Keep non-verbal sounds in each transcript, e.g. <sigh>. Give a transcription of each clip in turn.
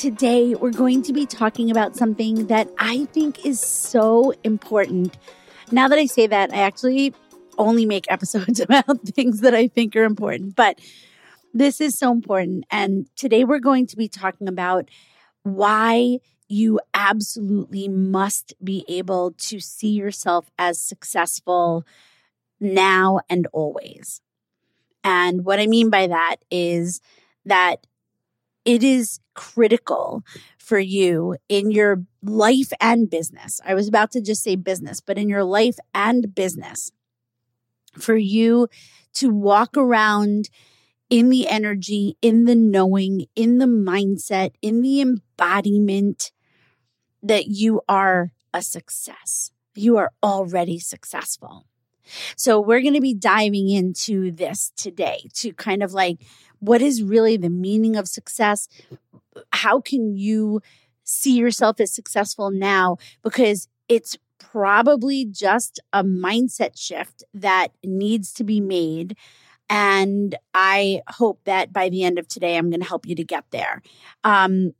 Today, we're going to be talking about something that I think is so important. Now that I say that, I actually only make episodes <laughs> about things that I think are important, but this is so important. And today, we're going to be talking about why you absolutely must be able to see yourself as successful now and always. And what I mean by that is that it is critical for you in your life and business. I was about to just say business, but in your life and business, for you to walk around in the energy, in the knowing, in the mindset, in the embodiment that you are a success. You are already successful. So we're going to be diving into this today to kind of like what is really the meaning of success? How can you see yourself as successful now? Because it's probably just a mindset shift that needs to be made. And I hope that by the end of today, I'm going to help you to get there. Um,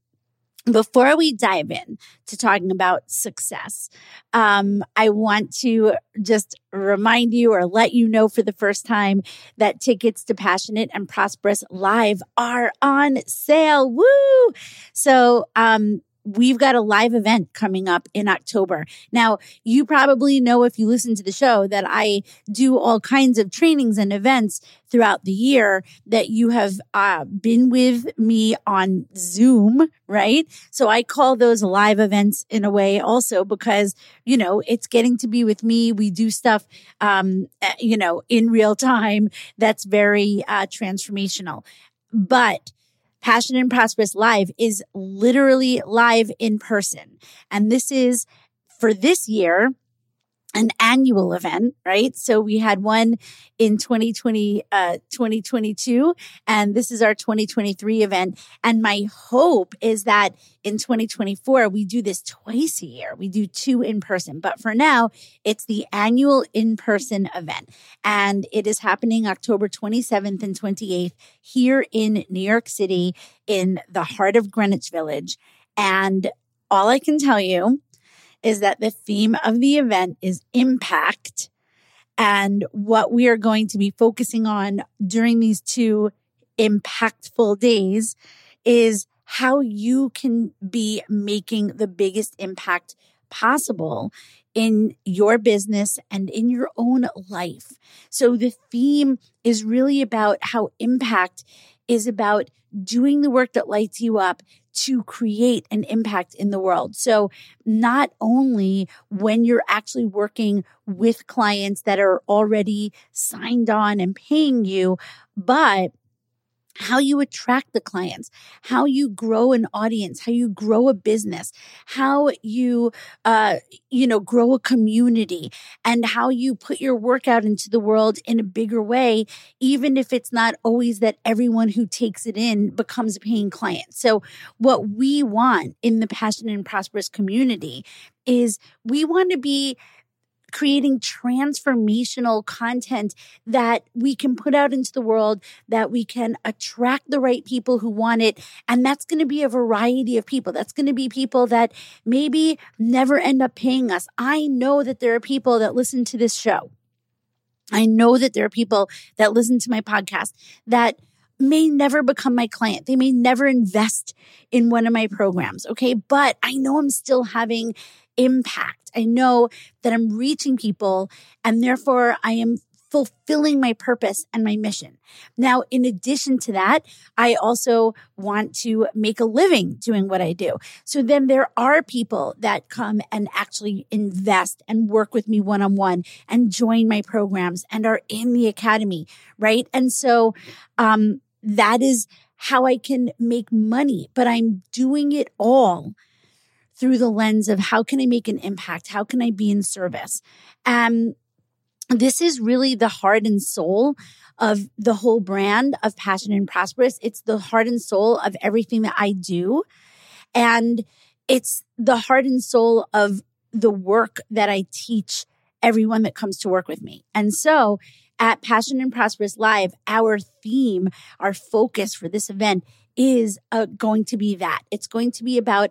before we dive in to talking about success, um, I want to just remind you or let you know for the first time that tickets to Passionate and Prosperous Live are on sale. Woo! So, um, we've got a live event coming up in October. Now, you probably know if you listen to the show that I do all kinds of trainings and events throughout the year that you have uh, been with me on Zoom, right? So I call those live events in a way also because, you know, it's getting to be with me. We do stuff, um, eh, you know, in real time that's very uh, transformational. But Passion and Prosperous Live is literally live in person. And this is for this year, an annual event, right? So we had one in 2020, uh, 2022, and this is our 2023 event. And my hope is that in 2024, we do this twice a year. We do two in person, but for now, it's the annual in person event. And it is happening October 27th and 28th here in New York City in the heart of Greenwich Village. And all I can tell you is that the theme of the event is impact. And what we are going to be focusing on during these two impactful days is how you can be making the biggest impact possible in your business and in your own life. So the theme is really about how impact is about doing the work that lights you up to create an impact in the world. So not only when you're actually working with clients that are already signed on and paying you, but how you attract the clients, how you grow an audience, how you grow a business, how you, uh, you know, grow a community and how you put your work out into the world in a bigger way, even if it's not always that everyone who takes it in becomes a paying client. So what we want in the passionate and prosperous community is we want to be creating transformational content that we can put out into the world, that we can attract the right people who want it. And that's going to be a variety of people. That's going to be people that maybe never end up paying us. I know that there are people that listen to this show. I know that there are people that listen to my podcast that may never become my client. They may never invest in one of my programs. Okay. But I know I'm still having impact. I know that I'm reaching people and therefore I am fulfilling my purpose and my mission. Now, in addition to that, I also want to make a living doing what I do. So then there are people that come and actually invest and work with me one on one and join my programs and are in the academy, right? And so, um, that is how I can make money, but I'm doing it all through the lens of how can I make an impact? How can I be in service? Um, this is really the heart and soul of the whole brand of Passionate and Prosperous. It's the heart and soul of everything that I do. And it's the heart and soul of the work that I teach everyone that comes to work with me. And so at Passion and Prosperous Live, our theme, our focus for this event is uh, going to be that. It's going to be about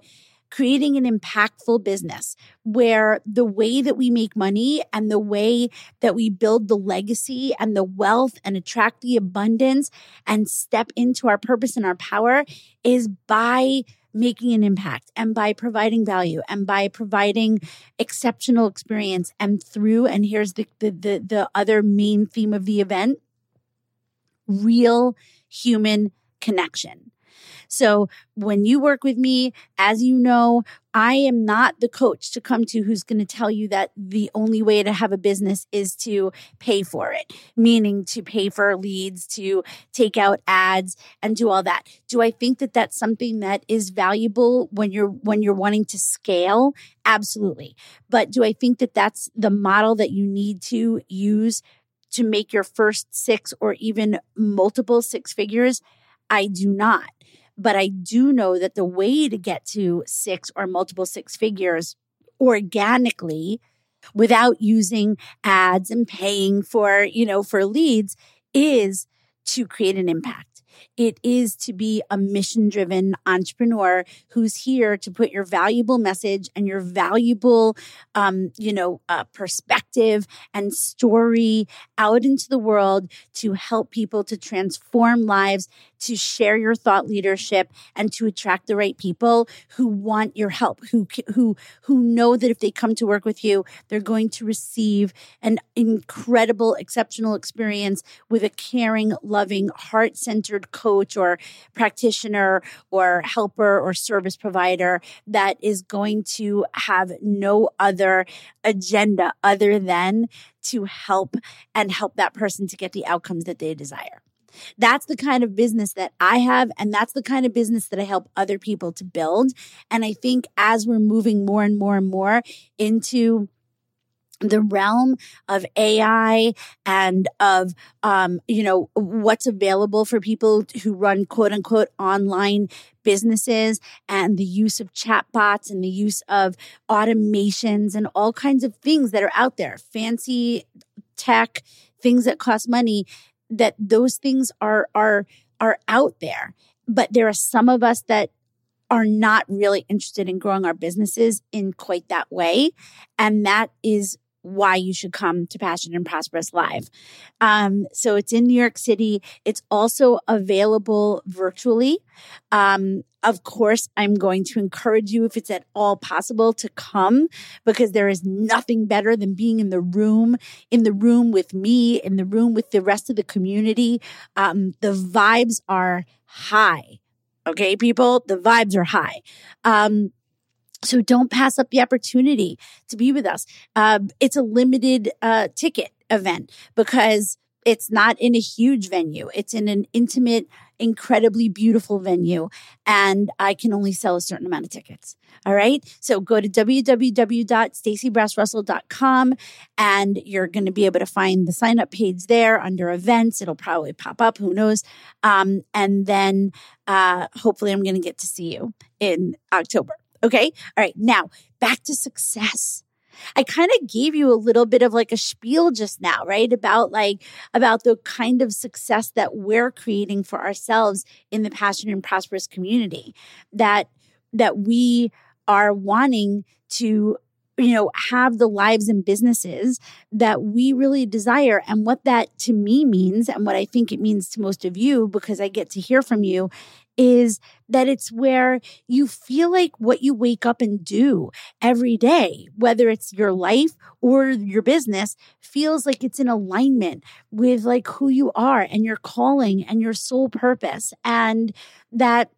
creating an impactful business where the way that we make money and the way that we build the legacy and the wealth and attract the abundance and step into our purpose and our power is by making an impact and by providing value and by providing exceptional experience. And through and here's the the the, the other main theme of the event real human connection so when you work with me, as you know, I am not the coach to come to who's going to tell you that the only way to have a business is to pay for it, meaning to pay for leads, to take out ads and do all that. Do I think that that's something that is valuable when you're when you're wanting to scale? Absolutely. But do I think that that's the model that you need to use to make your first 6 or even multiple six figures? I do not. But I do know that the way to get to six or multiple six figures organically without using ads and paying for, you know, for leads is to create an impact. It is to be a mission driven entrepreneur who's here to put your valuable message and your valuable, um, you know, uh, perspective and story out into the world to help people to transform lives, to share your thought leadership and to attract the right people who want your help, who, who, who know that if they come to work with you, they're going to receive an incredible, exceptional experience with a caring, loving, heart centered coach or practitioner or helper or service provider that is going to have no other agenda other than to help and help that person to get the outcomes that they desire. That's the kind of business that I have. And that's the kind of business that I help other people to build. And I think as we're moving more and more and more into the realm of AI and of, um, you know, what's available for people who run quote unquote online businesses and the use of chatbots and the use of automations and all kinds of things that are out there, fancy tech, things that cost money, that those things are, are, are out there. But there are some of us that are not really interested in growing our businesses in quite that way. And that is why you should come to Passion and Prosperous Live. Um, so it's in New York City. It's also available virtually. Um, of course, I'm going to encourage you, if it's at all possible, to come because there is nothing better than being in the room, in the room with me, in the room with the rest of the community. Um, the vibes are high. Okay, people, the vibes are high. Um, so don't pass up the opportunity to be with us. Uh, it's a limited uh, ticket event because it's not in a huge venue. It's in an intimate, incredibly beautiful venue. And I can only sell a certain amount of tickets. All right. So go to www.staceybrassrussell.com and you're going to be able to find the sign up page there under events. It'll probably pop up. Who knows? Um, and then uh, hopefully I'm going to get to see you in October. Okay. All right. Now back to success. I kind of gave you a little bit of like a spiel just now, right? About like, about the kind of success that we're creating for ourselves in the passion and prosperous community that, that we are wanting to you know, have the lives and businesses that we really desire. And what that to me means, and what I think it means to most of you, because I get to hear from you, is that it's where you feel like what you wake up and do every day, whether it's your life or your business, feels like it's in alignment with like who you are and your calling and your soul purpose. And that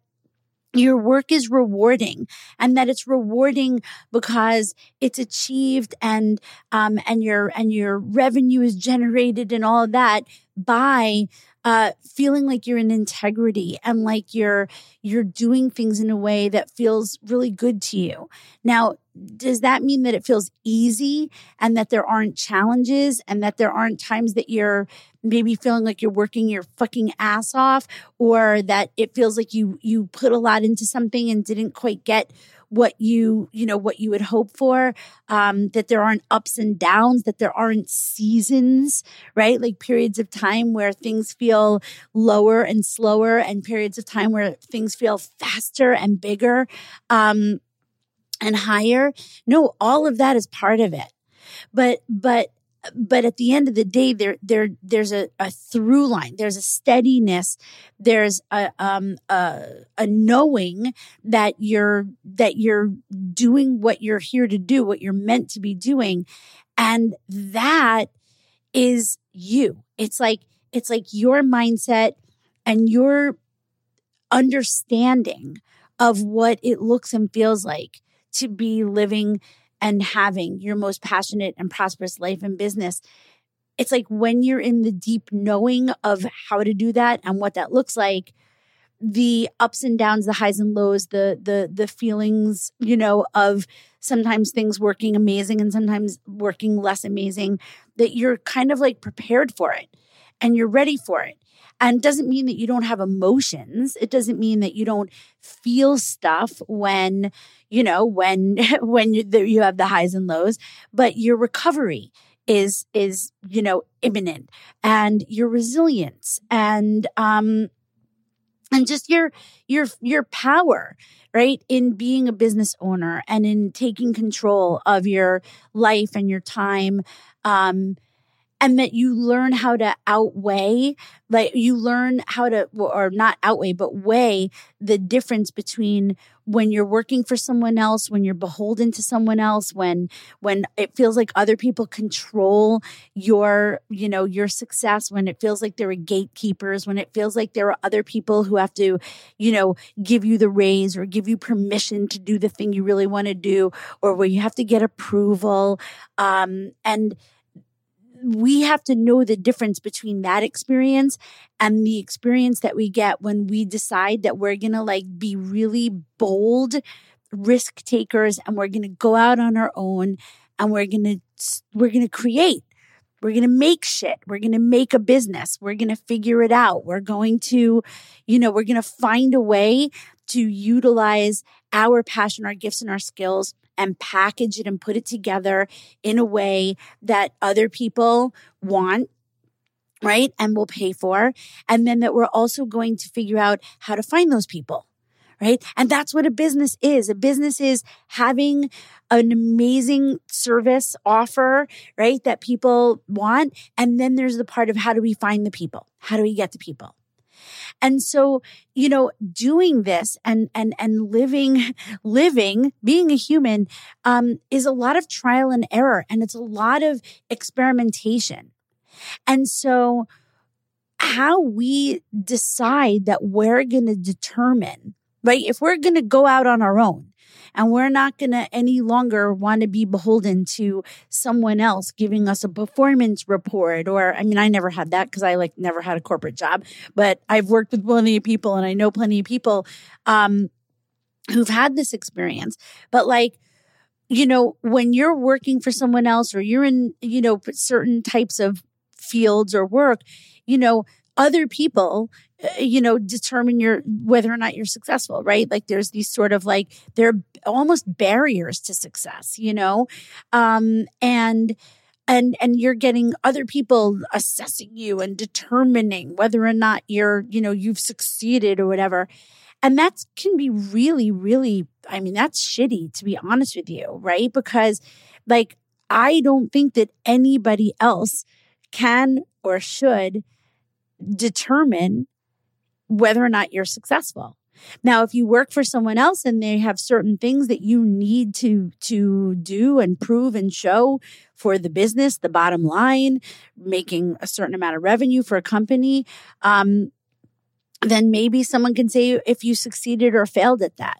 your work is rewarding and that it's rewarding because it's achieved and um and your and your revenue is generated and all that by uh, feeling like you're in integrity and like you're you're doing things in a way that feels really good to you. Now, does that mean that it feels easy and that there aren't challenges and that there aren't times that you're maybe feeling like you're working your fucking ass off or that it feels like you you put a lot into something and didn't quite get what you you know what you would hope for um that there aren't ups and downs that there aren't seasons right? Like periods of time where things feel lower and slower and periods of time where things feel faster and bigger um and higher. No all of that is part of it. But but but at the end of the day, there, there, there's a, a through line. There's a steadiness. There's a, um, a, a knowing that you're, that you're doing what you're here to do, what you're meant to be doing. And that is you. It's like, it's like your mindset and your understanding of what it looks and feels like to be living and having your most passionate and prosperous life and business. It's like when you're in the deep knowing of how to do that and what that looks like, the ups and downs, the highs and lows, the the the feelings, you know, of sometimes things working amazing and sometimes working less amazing, that you're kind of like prepared for it and you're ready for it. And doesn't mean that you don't have emotions. It doesn't mean that you don't feel stuff when, you know, when <laughs> when you, you have the highs and lows, but your recovery is is you know imminent and your resilience and um and just your your your power right in being a business owner and in taking control of your life and your time um and that you learn how to outweigh, like you learn how to, or not outweigh, but weigh the difference between when you're working for someone else, when you're beholden to someone else, when, when it feels like other people control your, you know, your success, when it feels like there are gatekeepers, when it feels like there are other people who have to, you know, give you the raise or give you permission to do the thing you really want to do, or where you have to get approval. Um, and, we have to know the difference between that experience and the experience that we get when we decide that we're going to like be really bold risk takers and we're going to go out on our own and we're going to we're going to create we're going to make shit. We're going to make a business. We're going to figure it out. We're going to, you know, we're going to find a way to utilize our passion, our gifts, and our skills and package it and put it together in a way that other people want right? And will pay for. And then that we're also going to figure out how to find those people. Right. And that's what a business is. A business is having an amazing service offer, right? That people want. And then there's the part of how do we find the people? How do we get the people? And so, you know, doing this and, and, and living, <laughs> living, being a human, um, is a lot of trial and error and it's a lot of experimentation. And so how we decide that we're going to determine, right? If we're going to go out on our own, and we're not going to any longer want to be beholden to someone else giving us a performance report. Or, I mean, I never had that because I like never had a corporate job, but I've worked with plenty of people and I know plenty of people, um, who've had this experience. But like, you know, when you're working for someone else or you're in, you know, certain types of fields or work, you know, other people uh, you know determine your whether or not you're successful right? Like there's these sort of like they're almost barriers to success you know? Um and and and you're getting other people assessing you and determining whether or not you're you know you've succeeded or whatever. And that can be really really i mean that's shitty to be honest with you right? Because like i don't think that anybody else can or should determine whether or not you're successful. Now, if you work for someone else and they have certain things that you need to, to do and prove and show for the business, the bottom line, making a certain amount of revenue for a company, um, then maybe someone can say if you succeeded or failed at that.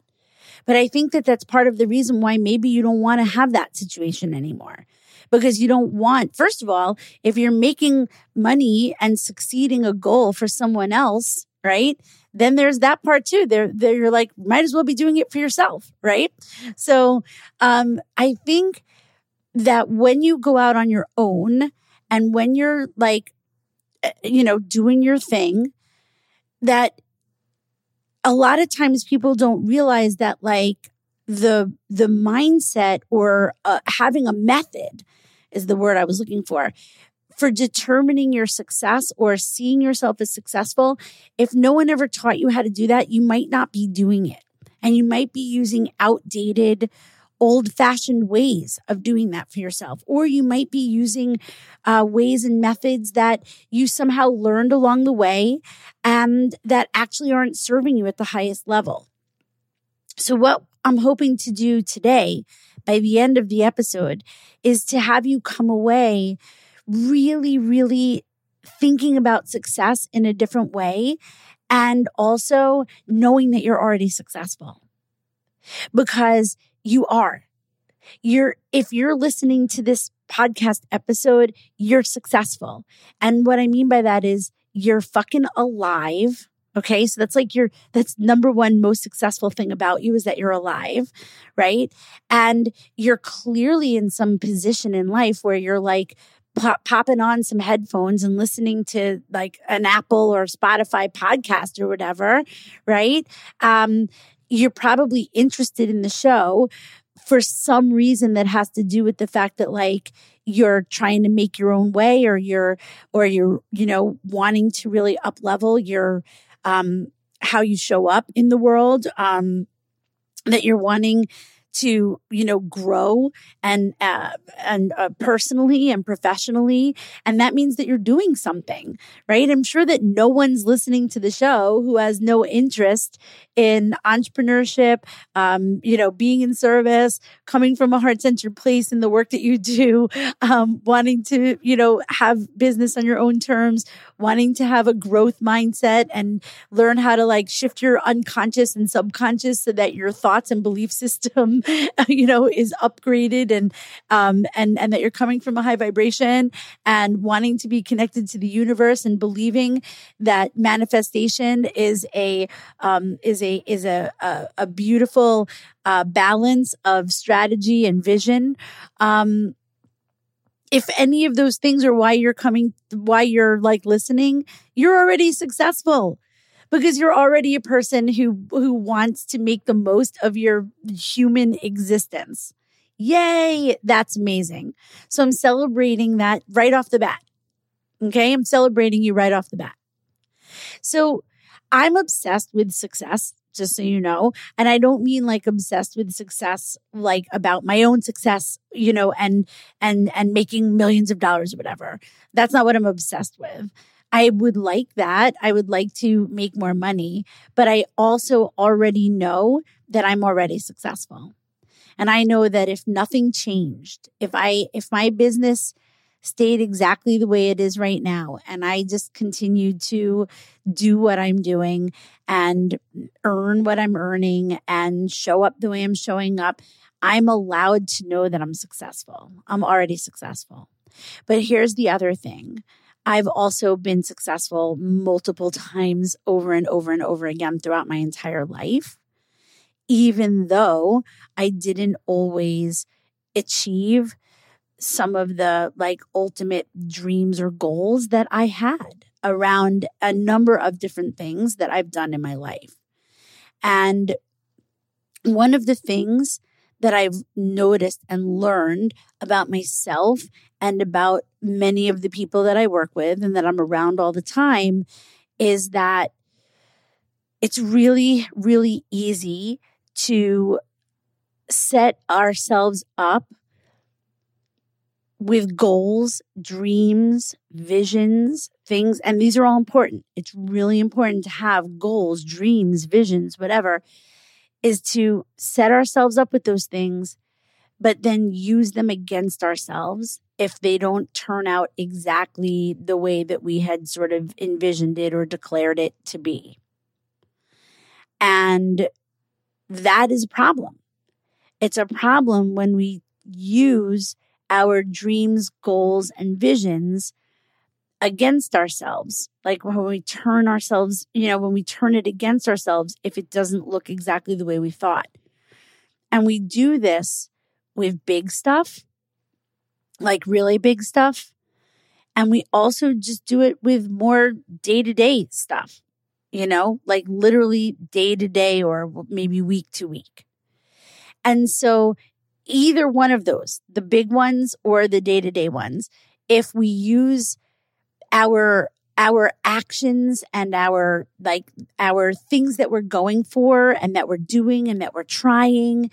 But I think that that's part of the reason why maybe you don't want to have that situation anymore because you don't want, first of all, if you're making money and succeeding a goal for someone else, right? Then there's that part too. There, there you're like, might as well be doing it for yourself, right? So, um, I think that when you go out on your own and when you're like, eh, you know, doing your thing, that a lot of times people don't realize that like the the mindset or uh, having a method is the word I was looking for for determining your success or seeing yourself as successful. If no one ever taught you how to do that, you might not be doing it. And you might be using outdated old fashioned ways of doing that for yourself. Or you might be using uh, ways and methods that you somehow learned along the way and that actually aren't serving you at the highest level. So, what I'm hoping to do today by the end of the episode is to have you come away really, really thinking about success in a different way and also knowing that you're already successful because you are. You're, if you're listening to this podcast episode, you're successful. And what I mean by that is you're fucking alive. Okay. So that's like your, that's number one most successful thing about you is that you're alive. Right. And you're clearly in some position in life where you're like, Pop, popping on some headphones and listening to like an Apple or Spotify podcast or whatever, right? Um, you're probably interested in the show for some reason that has to do with the fact that like you're trying to make your own way or you're or you're you know wanting to really up level your um how you show up in the world um that you're wanting to you know grow and uh, and uh, personally and professionally and that means that you're doing something right? I'm sure that no one's listening to the show who has no interest in entrepreneurship um, you know being in service coming from a heart-centered place in the work that you do <laughs> um, wanting to you know have business on your own terms wanting to have a growth mindset and learn how to like shift your unconscious and subconscious so that your thoughts and belief <laughs> system <laughs> you know, is upgraded and, um, and, and that you're coming from a high vibration and wanting to be connected to the universe and believing that manifestation is a, um, is a, is a, a, a beautiful, uh, balance of strategy and vision. Um, if any of those things are why you're coming, why you're like listening, you're already successful because you're already a person who who wants to make the most of your human existence. Yay, that's amazing. So I'm celebrating that right off the bat. Okay, I'm celebrating you right off the bat. So I'm obsessed with success, just so you know. And I don't mean like obsessed with success, like about my own success, you know, and, and, and making millions of dollars or whatever. That's not what I'm obsessed with. I would like that. I would like to make more money, but I also already know that I'm already successful. And I know that if nothing changed, if I, if my business stayed exactly the way it is right now and I just continued to do what I'm doing and earn what I'm earning and show up the way I'm showing up, I'm allowed to know that I'm successful. I'm already successful. But here's the other thing. I've also been successful multiple times over and over and over again throughout my entire life, even though I didn't always achieve some of the like ultimate dreams or goals that I had around a number of different things that I've done in my life. And one of the things that I've noticed and learned about myself and about many of the people that I work with and that I'm around all the time is that it's really, really easy to set ourselves up with goals, dreams, visions, things, and these are all important. It's really important to have goals, dreams, visions, whatever, is to set ourselves up with those things, but then use them against ourselves if they don't turn out exactly the way that we had sort of envisioned it or declared it to be. And that is a problem. It's a problem when we use our dreams, goals, and visions against ourselves. Like when we turn ourselves, you know, when we turn it against ourselves, if it doesn't look exactly the way we thought. And we do this with big stuff, like really big stuff. And we also just do it with more day to day stuff, you know, like literally day to day or maybe week to week. And so either one of those, the big ones or the day to day ones, if we use our our actions and our like our things that we're going for and that we're doing and that we're trying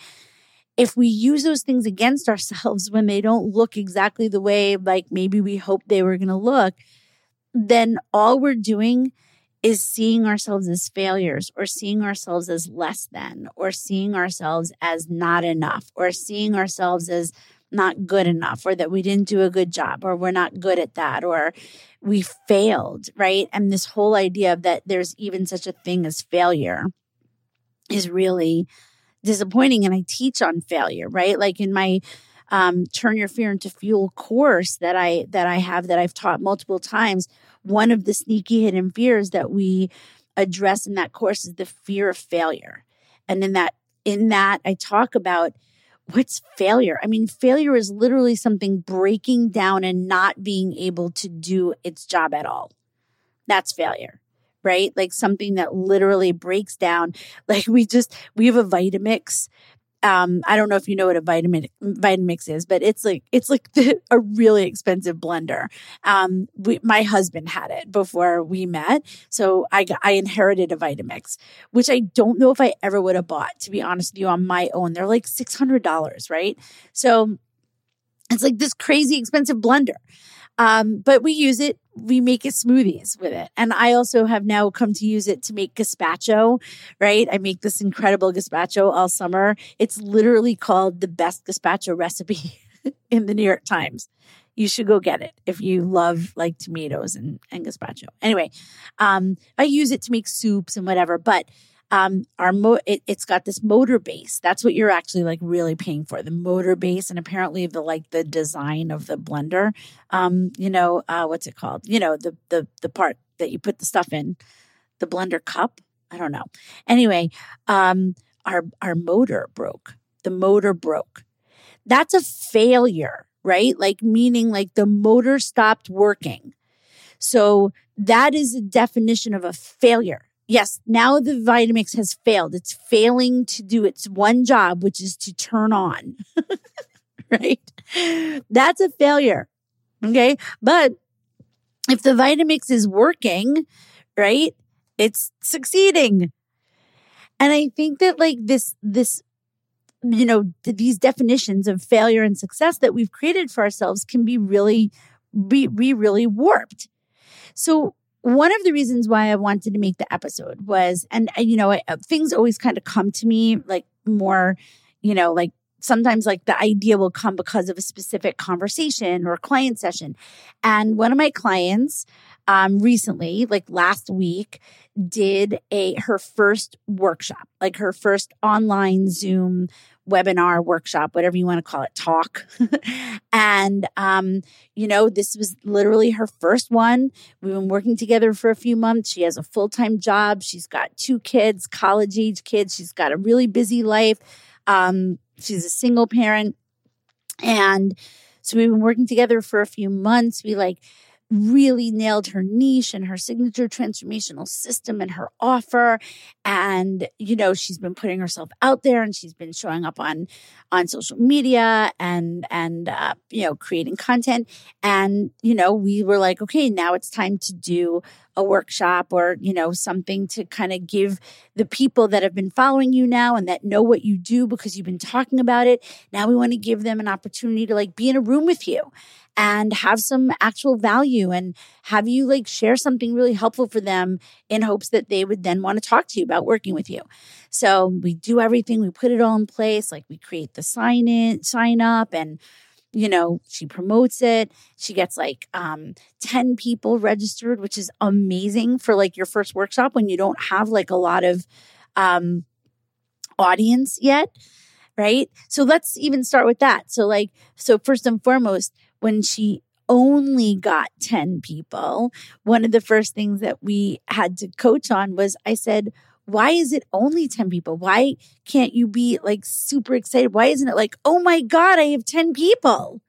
if we use those things against ourselves when they don't look exactly the way like maybe we hoped they were going to look then all we're doing is seeing ourselves as failures or seeing ourselves as less than or seeing ourselves as not enough or seeing ourselves as not good enough or that we didn't do a good job or we're not good at that or we failed, right? And this whole idea of that there's even such a thing as failure is really disappointing. And I teach on failure, right? Like in my um, turn your fear into fuel course that I that I have that I've taught multiple times one of the sneaky hidden fears that we address in that course is the fear of failure. And in that in that I talk about what's failure? I mean, failure is literally something breaking down and not being able to do its job at all. That's failure, right? Like something that literally breaks down. <laughs> Like we just, we have a Vitamix um, I don't know if you know what a vitamin Vitamix is, but it's like it's like the, <laughs> a really expensive blender. Um, we, my husband had it before we met, so I I inherited a Vitamix, which I don't know if I ever would have bought. To be honest with you, on my own, they're like six hundred dollars, right? So it's like this crazy expensive blender. Um, but we use it, we make it smoothies with it. And I also have now come to use it to make gazpacho, right? I make this incredible gazpacho all summer. It's literally called the best gazpacho recipe <laughs> in the New York Times. You should go get it if you love like tomatoes and, and gazpacho. Anyway, um, I use it to make soups and whatever, but um, our mo- it, has got this motor base. That's what you're actually like really paying for the motor base, and apparently the like the design of the blender. Um, you know, uh, what's it called? You know, the the the part that you put the stuff in, the blender cup. I don't know. Anyway, um, our our motor broke. The motor broke. That's a failure, right? Like meaning like the motor stopped working. So that is a definition of a failure yes, now the Vitamix has failed. It's failing to do its one job, which is to turn on. <laughs> right? That's a failure. Okay. But if the Vitamix is working, right, it's succeeding. And I think that like this, this, you know, these definitions of failure and success that we've created for ourselves can be really, be, be really warped. So one of the reasons why I wanted to make the episode was, and you know, uh, things always kind of come to me like more, you know, like sometimes like the idea will come because of a specific conversation or client session. And one of my clients um, recently, like last week, did a her first workshop, like her first online Zoom webinar, workshop, whatever you want to call it, talk. <laughs> and, um, you know, this was literally her first one. We've been working together for a few months. She has a full time job. She's got two kids, college age kids. She's got a really busy life. Um, she's a single parent. And so we've been working together for a few months. We like, really nailed her niche and her signature transformational system and her offer and you know she's been putting herself out there and she's been showing up on on social media and and uh, you know creating content and you know we were like okay now it's time to do a workshop or, you know, something to kind of give the people that have been following you now and that know what you do because you've been talking about it. Now we want to give them an opportunity to like be in a room with you and have some actual value and have you like share something really helpful for them in hopes that they would then want to talk to you about working with you. So we do everything, we put it all in place, like we create the sign in, sign up and you know, she promotes it. She gets like um 10 people registered, which is amazing for like your first workshop when you don't have like a lot of um audience yet, right? So let's even start with that. So like so first and foremost, when she only got 10 people, one of the first things that we had to coach on was I said, why is it only 10 people? Why can't you be like super excited? Why isn't it like, oh my God, I have 10 people?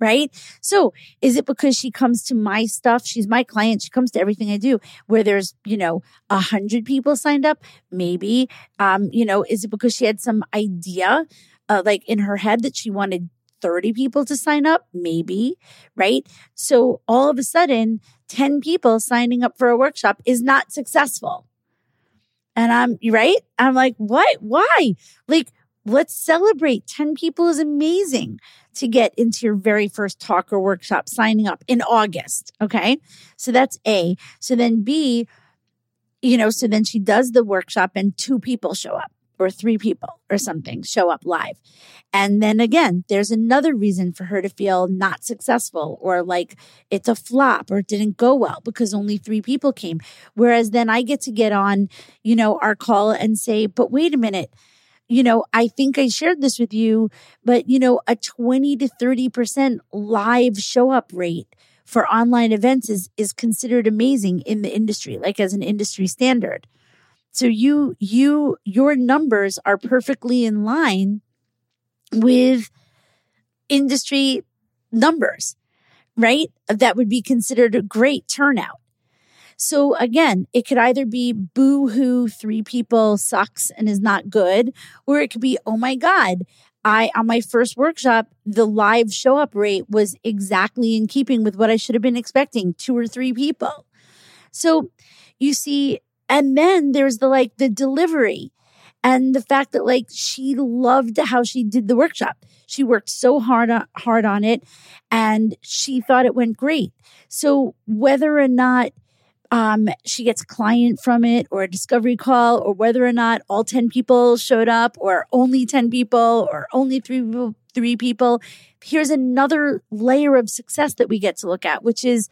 Right. So is it because she comes to my stuff? She's my client. She comes to everything I do where there's, you know, a hundred people signed up. Maybe, um, you know, is it because she had some idea, uh, like in her head that she wanted 30 people to sign up? Maybe, right? So all of a sudden, 10 people signing up for a workshop is not successful. And I'm right. I'm like, what? Why? Like, let's celebrate. 10 people is amazing to get into your very first talk or workshop signing up in August. Okay. So that's A. So then B, you know, so then she does the workshop and two people show up or three people or something show up live. And then again, there's another reason for her to feel not successful or like it's a flop or it didn't go well because only three people came. Whereas then I get to get on, you know, our call and say, but wait a minute. You know, I think I shared this with you, but you know, a 20 to 30% live show up rate for online events is, is considered amazing in the industry, like as an industry standard. So you, you, your numbers are perfectly in line with industry numbers, right? That would be considered a great turnout. So again, it could either be boo hoo, three people sucks and is not good, or it could be, oh my God, I, on my first workshop, the live show up rate was exactly in keeping with what I should have been expecting two or three people. So you see, and then there's the like the delivery and the fact that like she loved how she did the workshop. She worked so hard on, hard on it and she thought it went great. So whether or not um, she gets a client from it or a discovery call or whether or not all 10 people showed up or only 10 people or only three three people, here's another layer of success that we get to look at, which is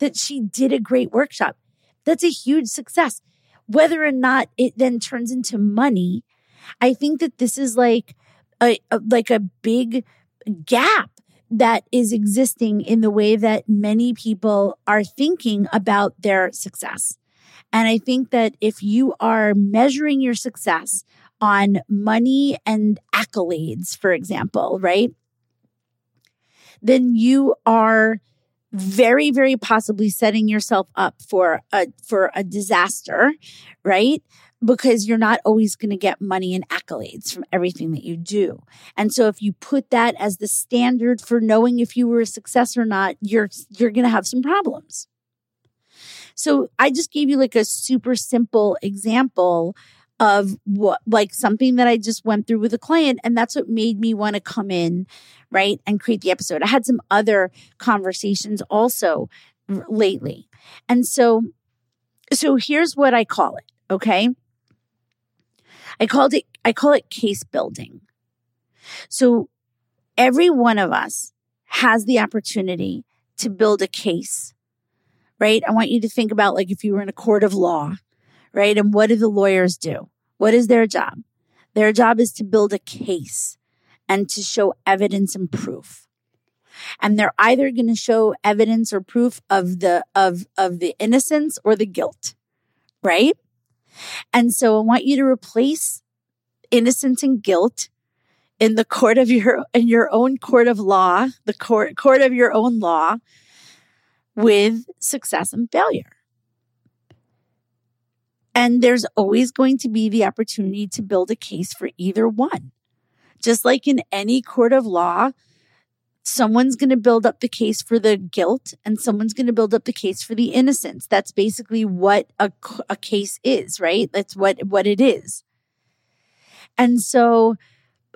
that she did a great workshop. That's a huge success. Whether or not it then turns into money, I think that this is like a, a like a big gap that is existing in the way that many people are thinking about their success. And I think that if you are measuring your success on money and accolades, for example, right? Then you are very very possibly setting yourself up for a for a disaster right because you're not always going to get money and accolades from everything that you do. And so if you put that as the standard for knowing if you were a success or not, you're you're going to have some problems. So I just gave you like a super simple example of what like something that I just went through with a client and that's what made me want to come in right and create the episode. I had some other conversations also lately. And so so here's what I call it, okay? I called it I call it case building. So every one of us has the opportunity to build a case. Right? I want you to think about like if you were in a court of law, right? And what do the lawyers do? What is their job? Their job is to build a case and to show evidence and proof. And they're either going to show evidence or proof of the of of the innocence or the guilt. Right? And so I want you to replace innocence and guilt in the court of your in your own court of law, the court court of your own law with success and failure. And there's always going to be the opportunity to build a case for either one. Just like in any court of law, someone's going to build up the case for the guilt and someone's going to build up the case for the innocence. That's basically what a, a case is, right? That's what, what it is. And so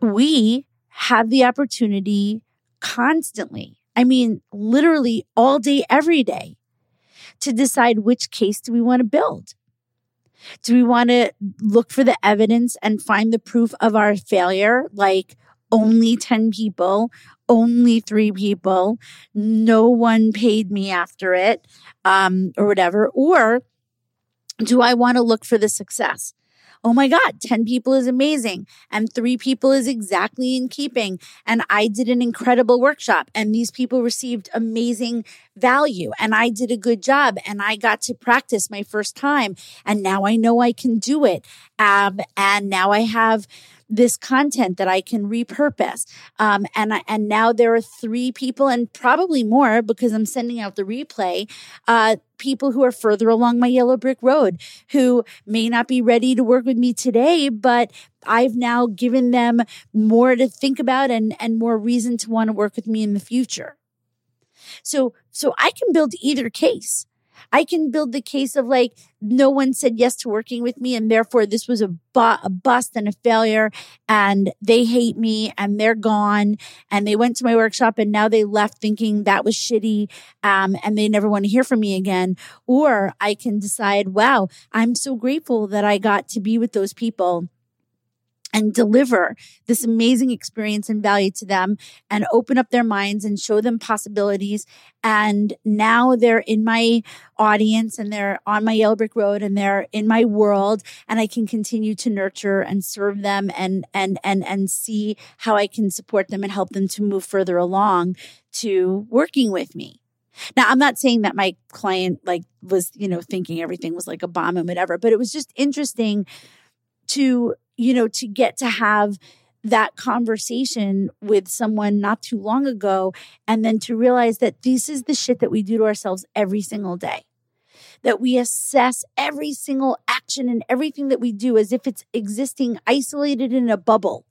we have the opportunity constantly. I mean, literally all day, every day to decide which case do we want to build. Do we want to look for the evidence and find the proof of our failure? Like, only 10 people, only three people, no one paid me after it, um, or whatever? Or do I want to look for the success? Oh my God, 10 people is amazing. And three people is exactly in keeping. And I did an incredible workshop and these people received amazing value and I did a good job and I got to practice my first time. And now I know I can do it. Um, and now I have, this content that I can repurpose. Um, and and now there are three people, and probably more because I'm sending out the replay. Uh, people who are further along my yellow brick road who may not be ready to work with me today, but I've now given them more to think about and and more reason to want to work with me in the future. So so I can build either case. I can build the case of like, no one said yes to working with me. And therefore this was a, bu- a bust and a failure and they hate me and they're gone. And they went to my workshop and now they left thinking that was shitty. Um, and they never want to hear from me again. Or I can decide, wow, I'm so grateful that I got to be with those people and deliver this amazing experience and value to them and open up their minds and show them possibilities. And now they're in my audience and they're on my yellow brick road and they're in my world and I can continue to nurture and serve them and, and, and, and see how I can support them and help them to move further along to working with me. Now, I'm not saying that my client like was, you know, thinking everything was like a bomb and whatever, but it was just interesting to you know, to get to have that conversation with someone not too long ago and then to realize that this is the shit that we do to ourselves every single day. That we assess every single action and everything that we do as if it's existing isolated in a bubble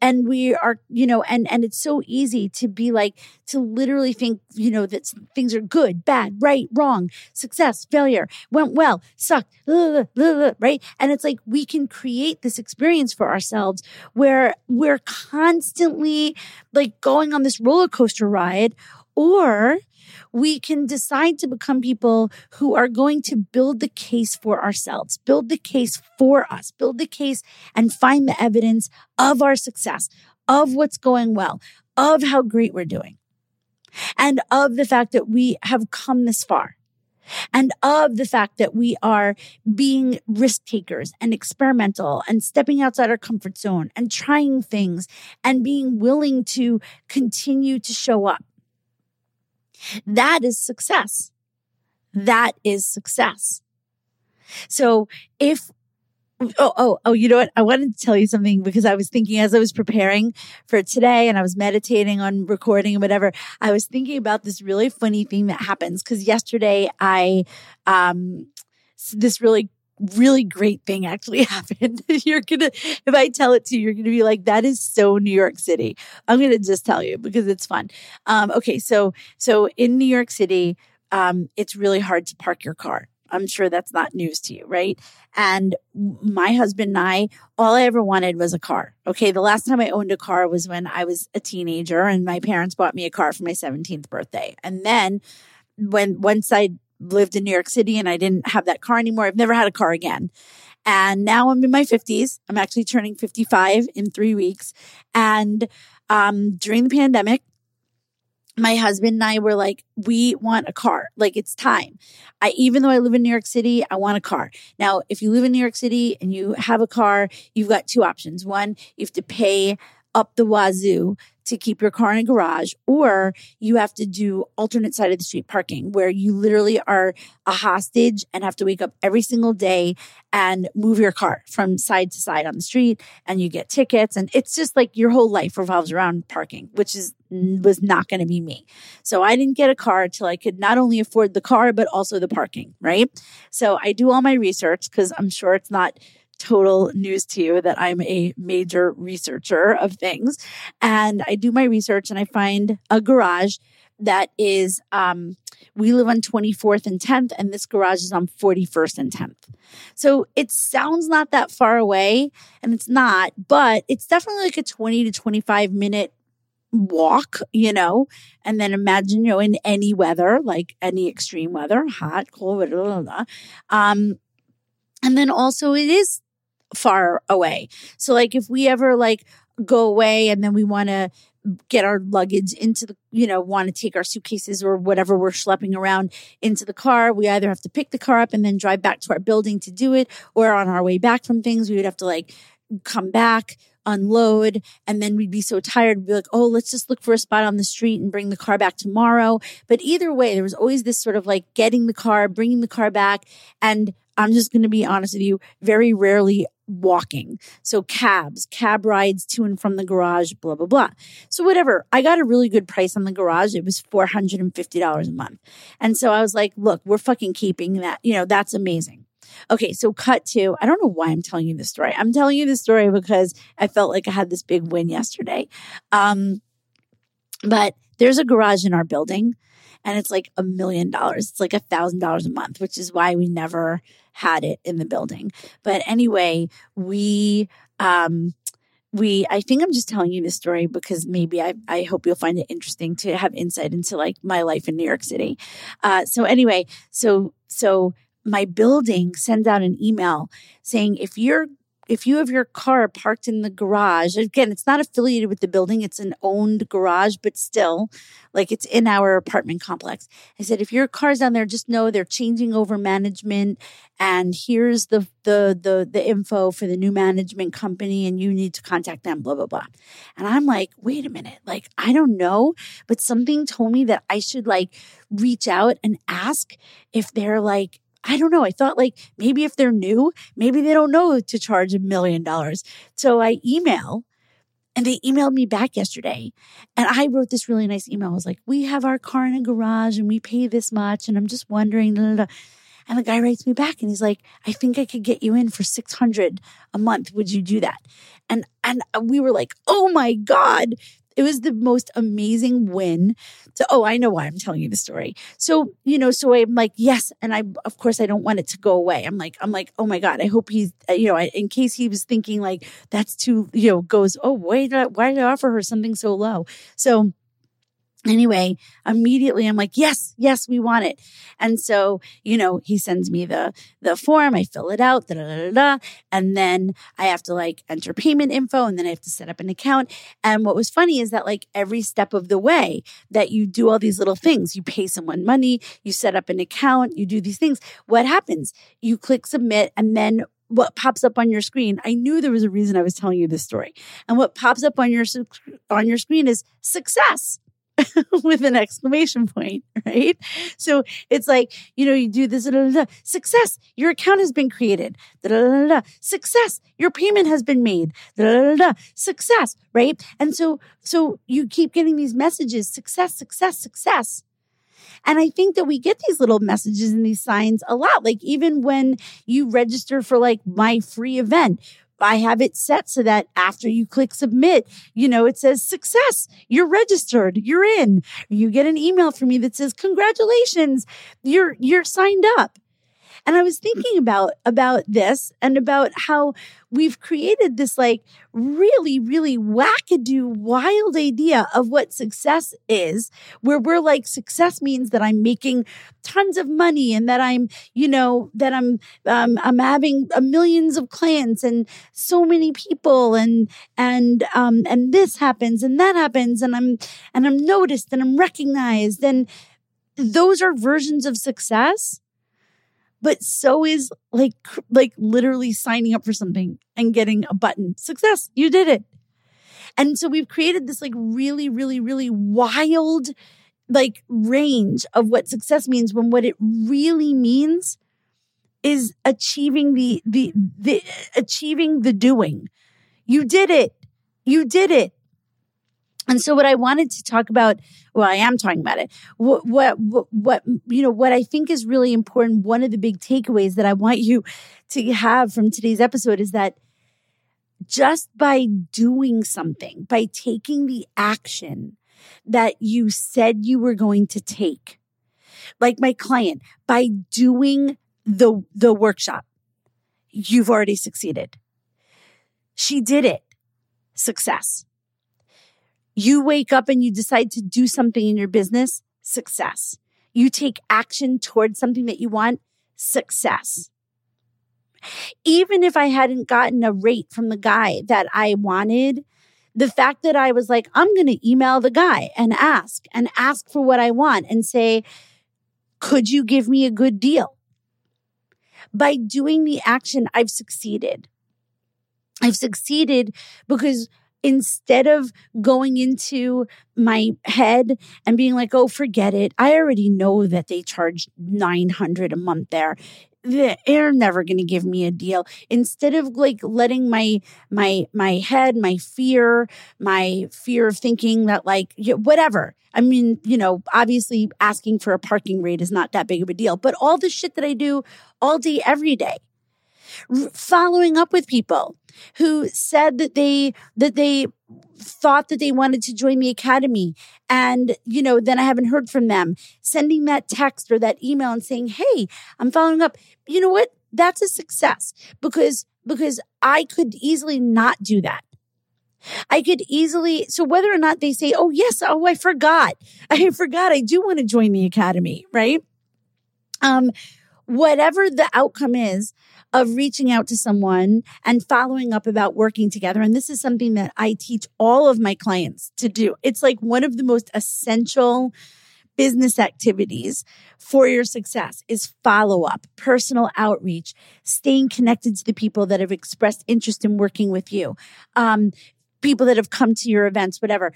and we are you know and and it's so easy to be like to literally think you know that things are good bad right wrong success failure went well sucked right? And it's like we can create this experience for ourselves where we're constantly like going on this roller coaster ride or we can decide to become people who are going to build the case for ourselves, build the case for us, build the case and find the evidence of our success, of what's going well, of how great we're doing, and of the fact that we have come this far. And of the fact that we are being risk takers and experimental and stepping outside our comfort zone and trying things and being willing to continue to show up that is success. That is success. So if Oh, oh, oh, you know what? I wanted to tell you something because I was thinking as I was preparing for today and I was meditating on recording and whatever, I was thinking about this really funny thing that happens. Cause yesterday I, um, this really really great thing actually <laughs> happened. you're gonna, if I tell it to you, you're gonna be like, that is so New York City. I'm gonna just tell you because it's fun. Um, okay, so so in New York City, um, it's really hard to park your car. I'm sure that's not news to you, right? And my husband and I, all I ever wanted was a car. Okay. The last time I owned a car was when I was a teenager and my parents bought me a car for my 17th birthday. And then when once I lived in New York City and I didn't have that car anymore. I've never had a car again. And now I'm in my 50s. I'm actually turning 55 in three weeks. And um, during the pandemic, my husband and I were like, we want a car. Like it's time. I, even though I live in New York City, I want a car. Now, if you live in New York City and you have a car, you've got two options. One, you have to pay up the wazoo to keep your car in a garage, or you have to do alternate side of the street parking where you literally are a hostage and have to wake up every single day and move your car from side to side on the street and you get tickets. And it's just like your whole life revolves around parking, which is was not going to be me. So I didn't get a car until I could not only afford the car, but also the parking, right? So I do all my research because I'm sure it's not total news to you that I'm a major researcher of things. And I do my research and I find a garage that is, um, we live on 24th and 10th, and this garage is on 41st and 10th. So it sounds not that far away, and it's not, but it's definitely like a 20 to 25 minute walk, you know, and then imagine, you know, in any weather, like any extreme weather, hot, cold, blah, blah, blah. Um, and then also it is far away. So like if we ever like go away and then we want to get our luggage into the, you know, want to take our suitcases or whatever we're schlepping around into the car. We either have to pick the car up and then drive back to our building to do it, or on our way back from things, we would have to like come back, unload, and then we'd be so tired. We'd be like, oh, let's just look for a spot on the street and bring the car back tomorrow. But either way, there was always this sort of like getting the car, bringing the car back. And I'm just going to be honest with you, very rarely walking. So cabs, cab rides to and from the garage, blah, blah, blah. So whatever. I got a really good price on the garage. It was $450 a month. And so I was like, look, we're fucking keeping that. You know, that's amazing. Okay, so cut to, I don't know why I'm telling you this story. I'm telling you this story because I felt like I had this big win yesterday. Um, but there's a garage in our building and it's like a million dollars. It's like a thousand dollars a month, which is why we never had it in the building. But anyway, we, um, we i think i'm just telling you this story because maybe i, I hope you'll find it interesting to have insight into like my life in new york city uh, so anyway so so my building sends out an email saying if you're if you have your car parked in the garage, again, it's not affiliated with the building, it's an owned garage, but still, like it's in our apartment complex. I said, if your car's down there, just know they're changing over management and here's the the the the info for the new management company and you need to contact them, blah, blah, blah. And I'm like, wait a minute, like I don't know, but something told me that I should like reach out and ask if they're like I don't know. I thought like maybe if they're new, maybe they don't know to charge a million dollars. So I email and they emailed me back yesterday. And I wrote this really nice email. I was like, we have our car in a garage and we pay this much. And I'm just wondering. Blah, blah, blah. And the guy writes me back and he's like, I think I could get you in for 600 a month. Would you do that? And, and we were like, Oh my God, it was the most amazing win. So, oh, I know why I'm telling you the story. So, you know, so I'm like, yes. And I, of course, I don't want it to go away. I'm like, I'm like, oh my God, I hope he's, uh, you know, in case he was thinking like that's too, you know, goes, oh, wait, why did I offer her something so low? So, anyway immediately i'm like yes yes we want it. And so you know he sends me the the form i fill it out da, da, da, and then i have to like enter payment info and then i have to set up an account. And what was funny is that like every step of the way that you do all these little things you pay someone money you set up an account you do these things what happens? You click submit and then what pops up on your screen i knew there was a reason i was telling you this story and what pops up on your on your screen is success with an exclamation point, right? So it's like, you know, you do this, da, da, da, success, your account has been created, success, your payment has been made, success, right? And so, so you keep getting these messages, success, success, success. And I think that we get these little messages and these signs a lot. Like even when you register for like my free event, I have it set so that after you click submit, you know, it says success. You're registered. You're in. You get an email from me that says, congratulations. You're, you're signed up. And I was thinking about about this and about how we've created this like really, really wackadoo wild idea of what success is, where we're like, success means that I'm making tons of money and that I'm, you know, that I'm, um, I'm having millions of clients and so many people and, and, um, and this happens and that happens and I'm, and I'm noticed and I'm recognized. And those are versions of success but so is like like literally signing up for something and getting a button. Success. You did it. And so we've created this like really really really wild like range of what success means when what it really means is achieving the the the achieving the doing. You did it. You did it And so what I wanted to talk about, well, I am talking about it. What, what, what, what, you know, what I think is really important. One of the big takeaways that I want you to have from today's episode is that just by doing something, by taking the action that you said you were going to take, like my client, by doing the, the workshop, you've already succeeded. She did it. Success. You wake up and you decide to do something in your business, success. You take action towards something that you want, success. Even if I hadn't gotten a rate from the guy that I wanted, the fact that I was like, I'm going to email the guy and ask and ask for what I want and say, could you give me a good deal? By doing the action, I've succeeded. I've succeeded because instead of going into my head and being like, oh, forget it. I already know that they charge 900 a month there. They're never going to give me a deal. Instead of like letting my my my head my fear my fear of thinking that like whatever. I mean you know obviously asking for a parking rate is not that big of a deal but all the shit that i do all day every day following up with people who said that they that they thought that they wanted to join the academy. And you know then i haven't heard from them. Sending that text or that email and saying hey i'm following up. You know what? That's a success because because i could easily not do that. I could easily, so whether or not they say, oh, yes, oh, I forgot. <laughs> I forgot. I do want to join the academy, right? Um, whatever the outcome is, of reaching out to someone and following up about working together. And this is something that I teach all of my clients to do. It's like one of the most essential business activities for your success is follow up, personal outreach, staying connected to the people that have expressed interest in working with you, um, people that have come to your events, whatever.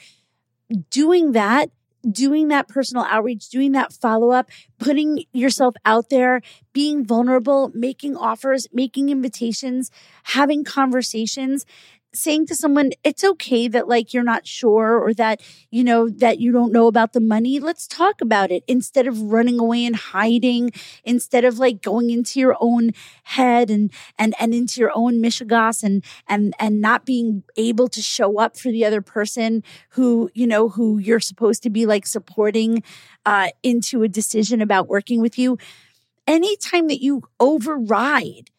Doing that doing that personal outreach, doing that follow up, putting yourself out there, being vulnerable, making offers, making invitations, having conversations saying to someone, it's okay that like you're not sure or that, you know, that you don't know about the money. Let's talk about it instead of running away and hiding, instead of like going into your own head and, and, and into your own mishigas and, and, and not being able to show up for the other person who, you know, who you're supposed to be like supporting, uh, into a decision about working with you. Anytime that you override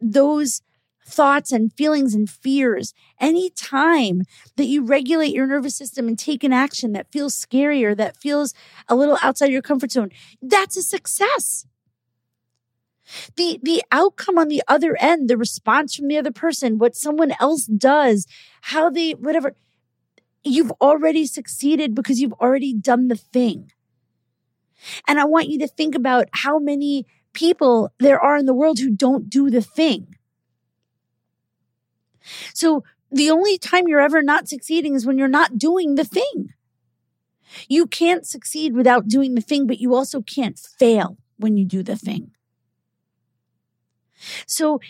those thoughts and feelings and fears. Any time that you regulate your nervous system and take an action that feels scary or that feels a little outside your comfort zone, that's a success. The, the outcome on the other end, the response from the other person, what someone else does, how they, whatever, you've already succeeded because you've already done the thing. And I want you to think about how many people there are in the world who don't do the thing. So the only time you're ever not succeeding is when you're not doing the thing. You can't succeed without doing the thing, but you also can't fail when you do the thing. So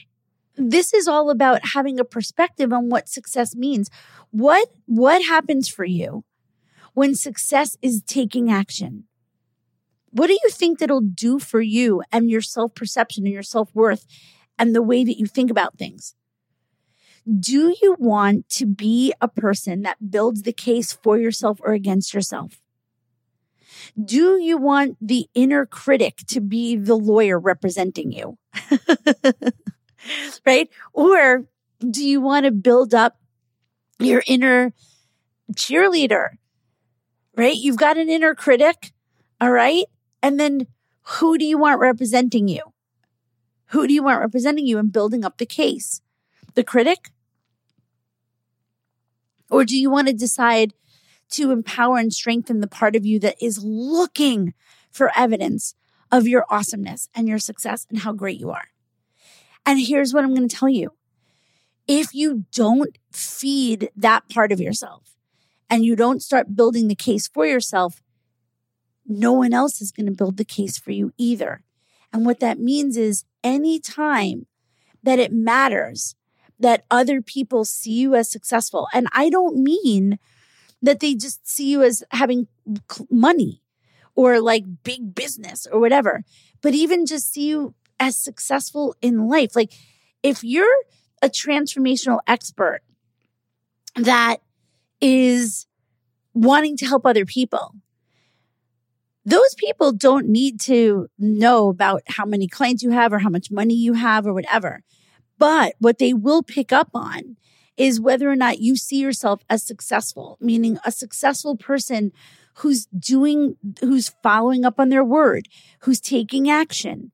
this is all about having a perspective on what success means. What, what happens for you when success is taking action? What do you think that'll do for you and your self perception and your self worth and the way that you think about things? Do you want to be a person that builds the case for yourself or against yourself? Do you want the inner critic to be the lawyer representing you? <laughs> right? Or do you want to build up your inner cheerleader? Right? You've got an inner critic. All right. And then who do you want representing you? Who do you want representing you and building up the case? The critic? Or do you want to decide to empower and strengthen the part of you that is looking for evidence of your awesomeness and your success and how great you are? And here's what I'm going to tell you. If you don't feed that part of yourself and you don't start building the case for yourself, no one else is going to build the case for you either. And what that means is anytime that it matters that other people see you as successful. And I don't mean that they just see you as having money or like big business or whatever, but even just see you as successful in life. Like if you're a transformational expert that is wanting to help other people, those people don't need to know about how many clients you have or how much money you have or whatever. But what they will pick up on is whether or not you see yourself as successful, meaning a successful person who's doing, who's following up on their word, who's taking action.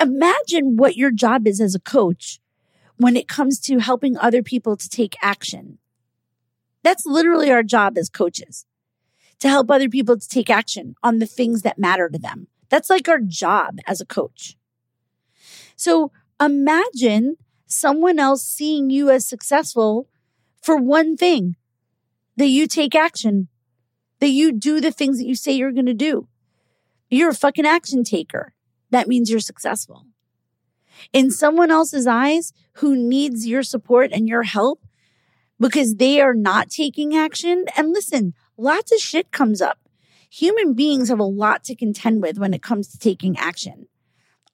Imagine what your job is as a coach when it comes to helping other people to take action. That's literally our job as coaches to help other people to take action on the things that matter to them. That's like our job as a coach. So imagine someone else seeing you as successful for one thing that you take action, that you do the things that you say you're going to do. You're a fucking action taker. That means you're successful. In someone else's eyes who needs your support and your help because they are not taking action. And listen, lots of shit comes up. Human beings have a lot to contend with when it comes to taking action,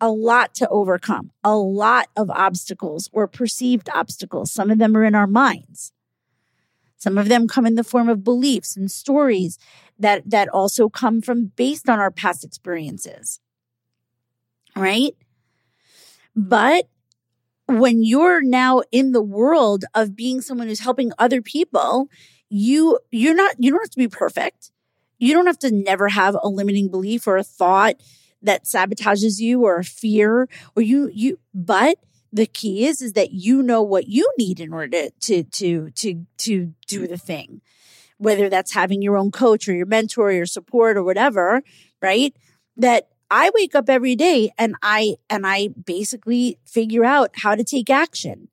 a lot to overcome, a lot of obstacles or perceived obstacles. Some of them are in our minds. Some of them come in the form of beliefs and stories that, that also come from based on our past experiences. Right? But when you're now in the world of being someone who's helping other people, you you're not you don't have to be perfect. You don't have to never have a limiting belief or a thought that sabotages you or a fear or you you but the key is is that you know what you need in order to to to to do the thing whether that's having your own coach or your mentor or your support or whatever right that i wake up every day and i and i basically figure out how to take action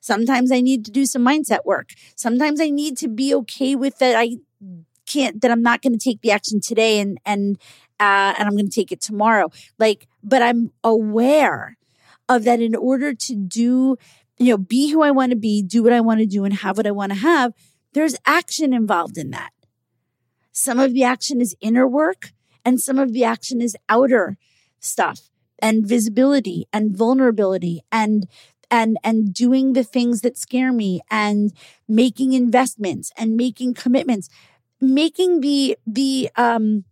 Sometimes I need to do some mindset work. Sometimes I need to be okay with that. I can't, that I'm not going to take the action today and, and, uh, and I'm going to take it tomorrow. Like, but I'm aware of that in order to do, you know, be who I want to be, do what I want to do and have what I want to have. There's action involved in that. Some of the action is inner work and some of the action is outer stuff and visibility and vulnerability and and and doing the things that scare me and making investments and making commitments making the the um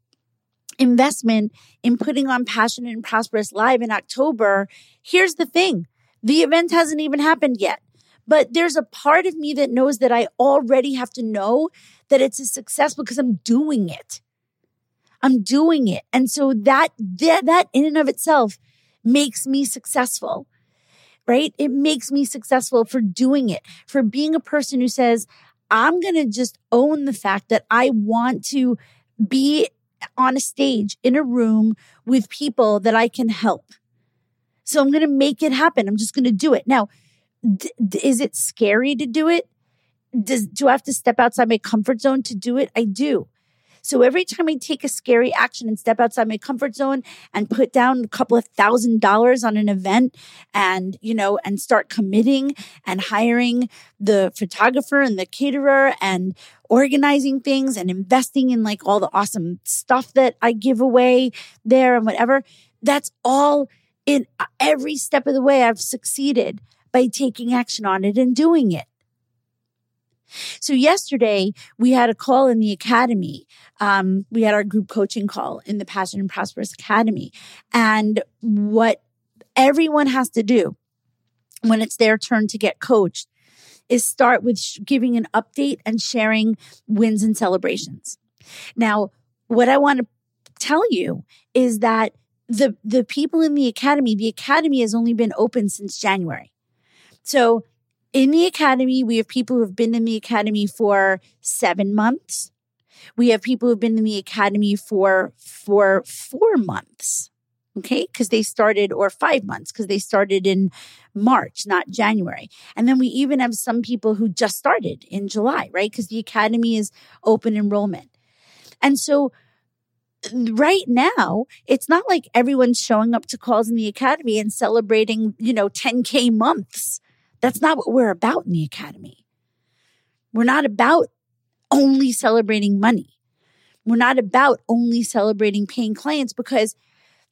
investment in putting on passionate and prosperous live in october here's the thing. The event hasn't even happened yet. But there's a part of me that knows that i already have to know that it's a success because i'm doing it. I'm doing it. And so that that, that in and of itself makes me successful right? It makes me successful for doing it, for being a person who says, I'm going to just own the fact that I want to be on a stage in a room with people that I can help. So I'm going to make it happen. I'm just going to do it. Now, d- is it scary to do it? Does, do I have to step outside my comfort zone to do it? I do. So every time I take a scary action and step outside my comfort zone and put down a couple of thousand dollars on an event and, you know, and start committing and hiring the photographer and the caterer and organizing things and investing in like all the awesome stuff that I give away there and whatever, that's all in uh, every step of the way I've succeeded by taking action on it and doing it. So yesterday we had a call in the academy. Um, we had our group coaching call in the Passion and Prosperous Academy. And what everyone has to do when it's their turn to get coached is start with sh- giving an update and sharing wins and celebrations. Now, what I want to tell you is that the the people in the academy, the academy has only been open since January. So in the academy, we have people who have been in the academy for seven months. We have people who've been in the academy for for four months. Okay, because they started, or five months, because they started in March, not January. And then we even have some people who just started in July, right? Because the academy is open enrollment. And so right now, it's not like everyone's showing up to calls in the academy and celebrating, you know, 10K months that's not what we're about in the academy. We're not about only celebrating money. We're not about only celebrating paying clients because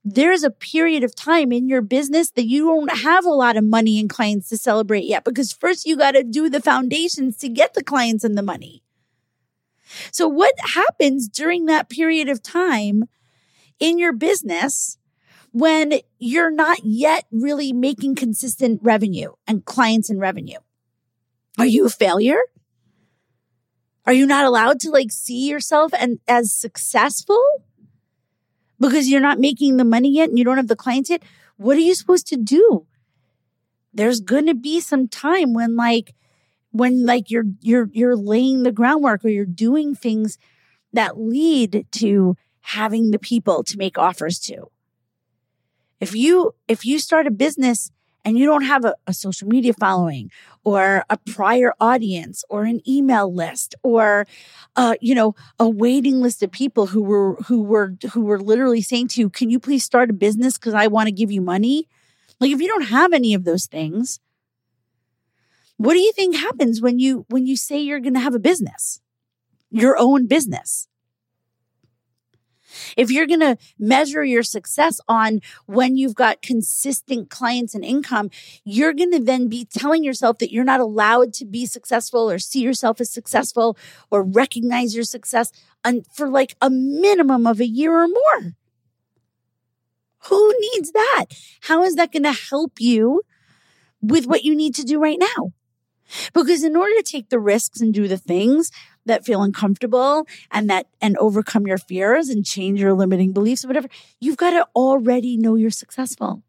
there's a period of time in your business that you don't have a lot of money and clients to celebrate yet because first you got to do the foundations to get the clients and the money. So what happens during that period of time in your business when you're not yet really making consistent revenue and clients and revenue? Are you a failure? Are you not allowed to like see yourself and as successful because you're not making the money yet and you don't have the clients yet? What are you supposed to do? There's going to be some time when like when like you're you're you're laying the groundwork or you're doing things that lead to having the people to make offers to. If you if you start a business and you don't have a, a, social media following or a prior audience or an email list or uh, you know a waiting list of people who were who were who were literally saying to you can you please start a business because i want to give you money? Like if you don't have any of those things what do you think happens when you when you say you're going to have a business? Your own business if you're going to measure your success on when you've got consistent clients and income, you're going to then be telling yourself that you're not allowed to be successful or see yourself as successful or recognize your success for like a minimum of a year or more. Who needs that? How is that going to help you with what you need to do right now? Because in order to take the risks and do the things that feel uncomfortable and that and overcome your fears and change your limiting beliefs or whatever, you've got to already know you're successful.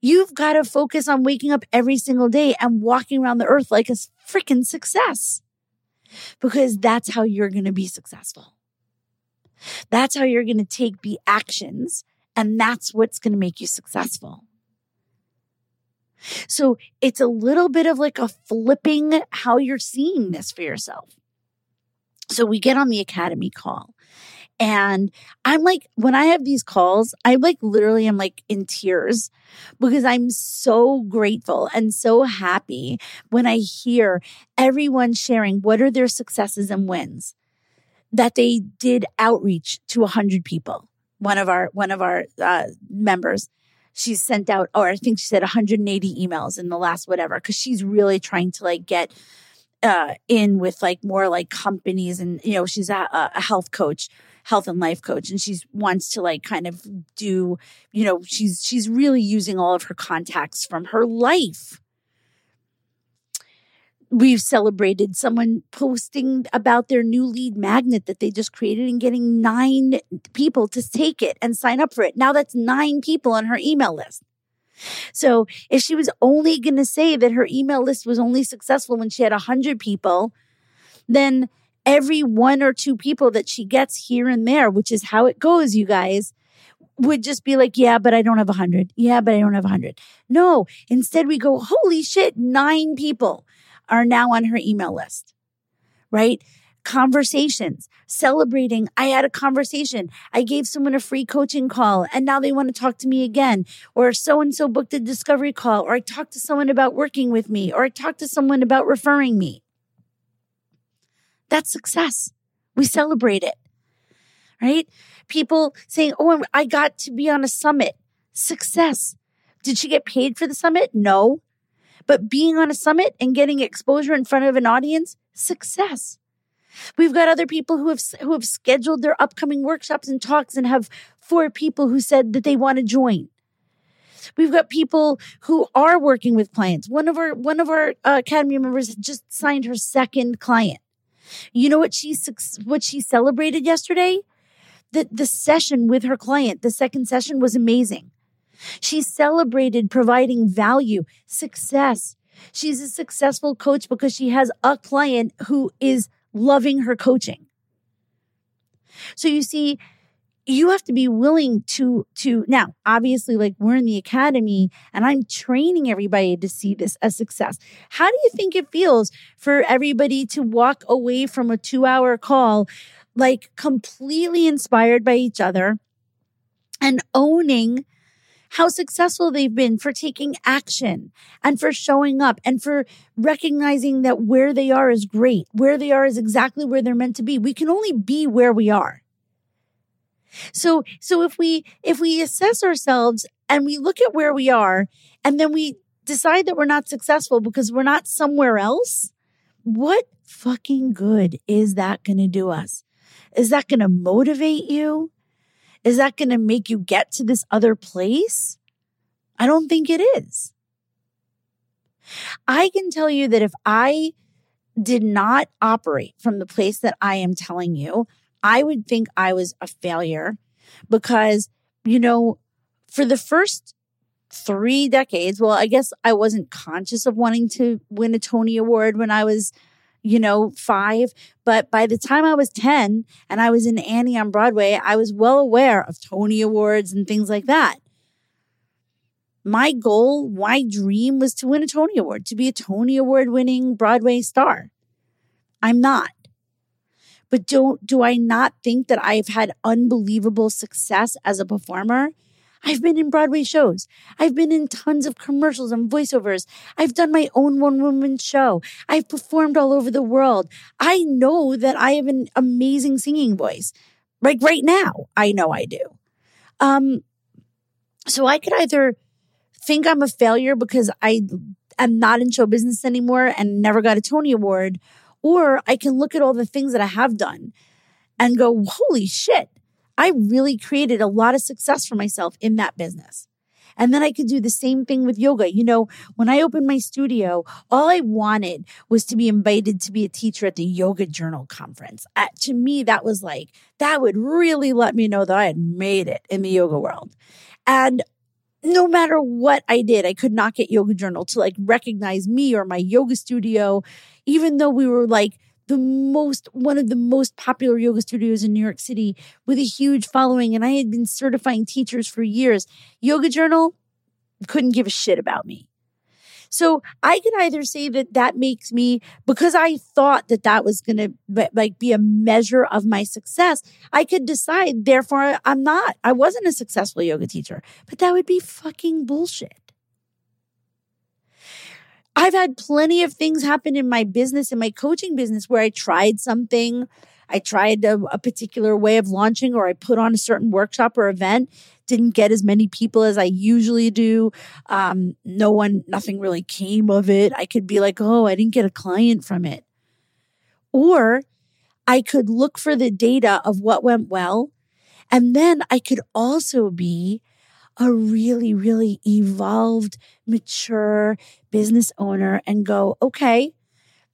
You've got to focus on waking up every single day and walking around the earth like a freaking success because that's how you're going to be successful. That's how you're going to take the actions and that's what's going to make you successful. So it's a little bit of like a flipping how you're seeing this for yourself. So we get on the academy call and I'm like, when I have these calls, I like literally am like in tears because I'm so grateful and so happy when I hear everyone sharing what are their successes and wins that they did outreach to a hundred people. One of our, one of our uh, members she's sent out, or I think she said 180 emails in the last whatever, because she's really trying to like get uh, in with like more like companies and, you know, she's a, a health coach health and life coach and she wants to like kind of do you know she's she's really using all of her contacts from her life we've celebrated someone posting about their new lead magnet that they just created and getting nine people to take it and sign up for it. Now that's nine people on her email list. So if she was only going to say that her email list was only successful when she had a hundred people, then every one or two people that she gets here and there, which is how it goes, you guys, would just be like, yeah, but I don't have a hundred. Yeah, but I don't have a hundred. No, instead we go, holy shit, nine people are now on her email list, right? Conversations, celebrating. I had a conversation. I gave someone a free coaching call and now they want to talk to me again. Or so and so booked a discovery call. Or I talked to someone about working with me. Or I talked to someone about referring me. That's success. We celebrate it, right? People saying, Oh, I got to be on a summit. Success. Did she get paid for the summit? No. But being on a summit and getting exposure in front of an audience, success. We've got other people who have who have scheduled their upcoming workshops and talks and have four people who said that they want to join. We've got people who are working with clients. One of our one of our uh, academy members just signed her second client. You know what she what she celebrated yesterday? The the session with her client, the second session was amazing. She celebrated providing value, success. She's a successful coach because she has a client who is loving her coaching. So you see, you have to be willing to to now obviously like we're in the academy and i'm training everybody to see this as success how do you think it feels for everybody to walk away from a 2 hour call like completely inspired by each other and owning how successful they've been for taking action and for showing up and for recognizing that where they are is great. Where they are is exactly where they're meant to be. We can only be where we are. So, so if we, if we assess ourselves and we look at where we are and then we decide that we're not successful because we're not somewhere else, what fucking good is that going to do us? Is that going to motivate you? Is that going to make you get to this other place? I don't think it is. I can tell you that if I did not operate from the place that I am telling you, I would think I was a failure because, you know, for the first three decades, well, I guess I wasn't conscious of wanting to win a Tony Award when I was, you know, five. But by the time I was 10 and I was in Annie on Broadway, I was well aware of Tony Awards and things like that. My goal, my dream was to win a Tony Award, to be a Tony Award winning Broadway star. I'm not. But don't, do I not think that I've had unbelievable success as a performer? I've been in Broadway shows. I've been in tons of commercials and voiceovers. I've done my own one woman show. I've performed all over the world. I know that I have an amazing singing voice. Like right now, I know I do. Um, so I could either think I'm a failure because I am not in show business anymore and never got a Tony Award, or I can look at all the things that I have done and go, holy shit, I really created a lot of success for myself in that business. And then I could do the same thing with yoga. You know, when I opened my studio, all I wanted was to be invited to be a teacher at the Yoga Journal conference. Uh, to me, that was like, that would really let me know that I had made it in the yoga world. And no matter what I did, I could not get Yoga Journal to like recognize me or my yoga studio, even though we were like the most, one of the most popular yoga studios in New York City with a huge following. And I had been certifying teachers for years. Yoga Journal couldn't give a shit about me. So I can either say that that makes me, because I thought that that was going to like be a measure of my success, I could decide, therefore I'm not, I wasn't a successful yoga teacher, but that would be fucking bullshit. I've had plenty of things happen in my business, in my coaching business, where I tried something. I tried a, a, particular way of launching, or I put on a certain workshop or event didn't get as many people as I usually do. Um, no one, nothing really came of it. I could be like, oh, I didn't get a client from it. Or I could look for the data of what went well. And then I could also be a really, really evolved, mature business owner and go, okay,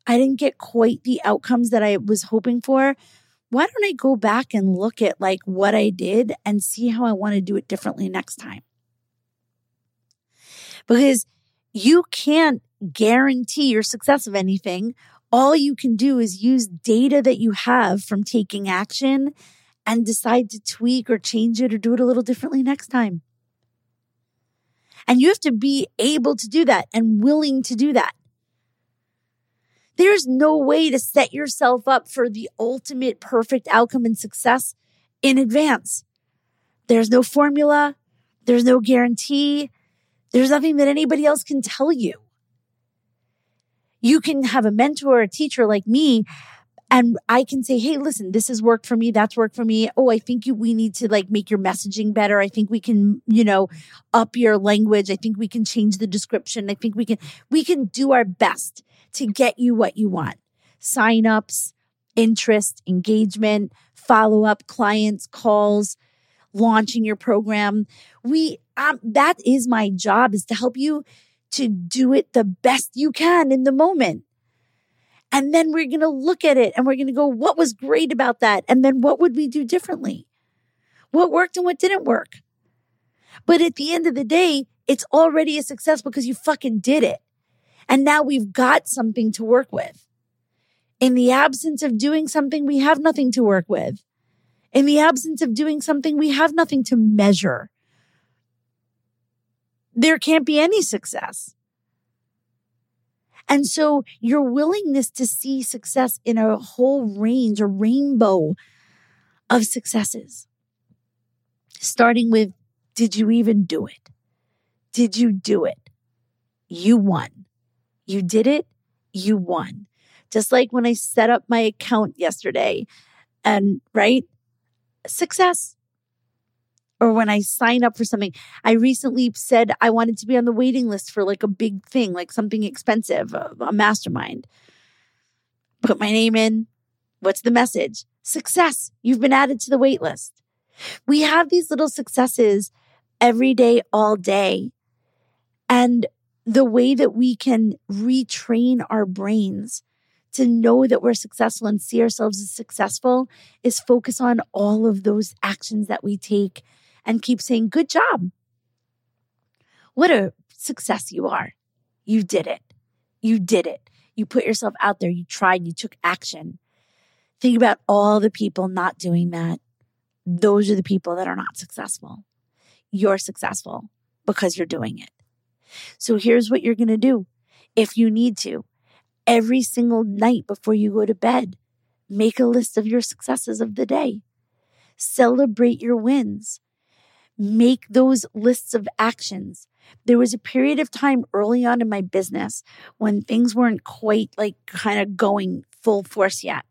I didn't get quite the outcomes that I was hoping for why don't I go back and look at like what I did and see how I want to do it differently next time? Because you can't guarantee your success of anything. All you can do is use data that you have from taking action and decide to tweak or change it or do it a little differently next time. And you have to be able to do that and willing to do that. There's no way to set yourself up for the ultimate perfect outcome and success in advance. There's no formula. There's no guarantee. There's nothing that anybody else can tell you. You can have a mentor, a teacher like me, and I can say, Hey, listen, this has worked for me. That's worked for me. Oh, I think you, we need to like make your messaging better. I think we can, you know, up your language. I think we can change the description. I think we can, we can do our best to get you what you want. Signups, interest, engagement, follow up, clients, calls, launching your program. We, um, that is my job is to help you to do it the best you can in the moment. And then we're going to look at it and we're going to go, what was great about that? And then what would we do differently? What worked and what didn't work? But at the end of the day, it's already a success because you fucking did it. And now we've got something to work with. In the absence of doing something, we have nothing to work with. In the absence of doing something, we have nothing to measure. There can't be any success. And so your willingness to see success in a whole range, a rainbow of successes, starting with, did you even do it? Did you do it? You won. You did it. You won. Just like when I set up my account yesterday and right success or when I sign up for something. I recently said I wanted to be on the waiting list for like a big thing, like something expensive, a, a mastermind. Put my name in. What's the message? Success. You've been added to the wait list. We have these little successes every day, all day. And the way that we can retrain our brains to know that we're successful and see ourselves as successful is focus on all of those actions that we take and keep saying, Good job. What a success you are. You did it. You did it. You put yourself out there. You tried. You took action. Think about all the people not doing that. Those are the people that are not successful. You're successful because you're doing it. So here's what you're going to do. If you need to, every single night before you go to bed, make a list of your successes of the day. Celebrate your wins make those lists of actions. There was a period of time early on in my business when things weren't quite like kind of going full force yet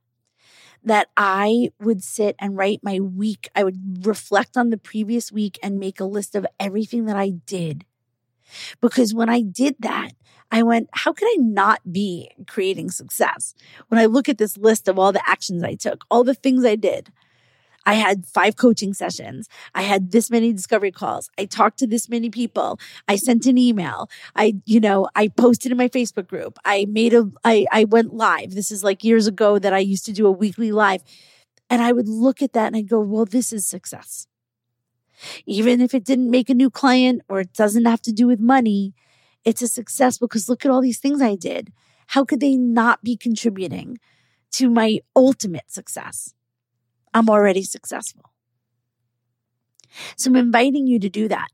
that I would sit and write my week. I would reflect on the previous week and make a list of everything that I did. Because when I did that, I went, how could I not be creating success? When I look at this list of all the actions I took, all the things I did, I had five coaching sessions. I had this many discovery calls. I talked to this many people. I sent an email. I, you know, I posted in my Facebook group. I made a, I, I went live. This is like years ago that I used to do a weekly live. And I would look at that and I'd go, well, this is success. Even if it didn't make a new client or it doesn't have to do with money, it's a success because look at all these things I did. How could they not be contributing to my ultimate success? I'm already successful. So I'm inviting you to do that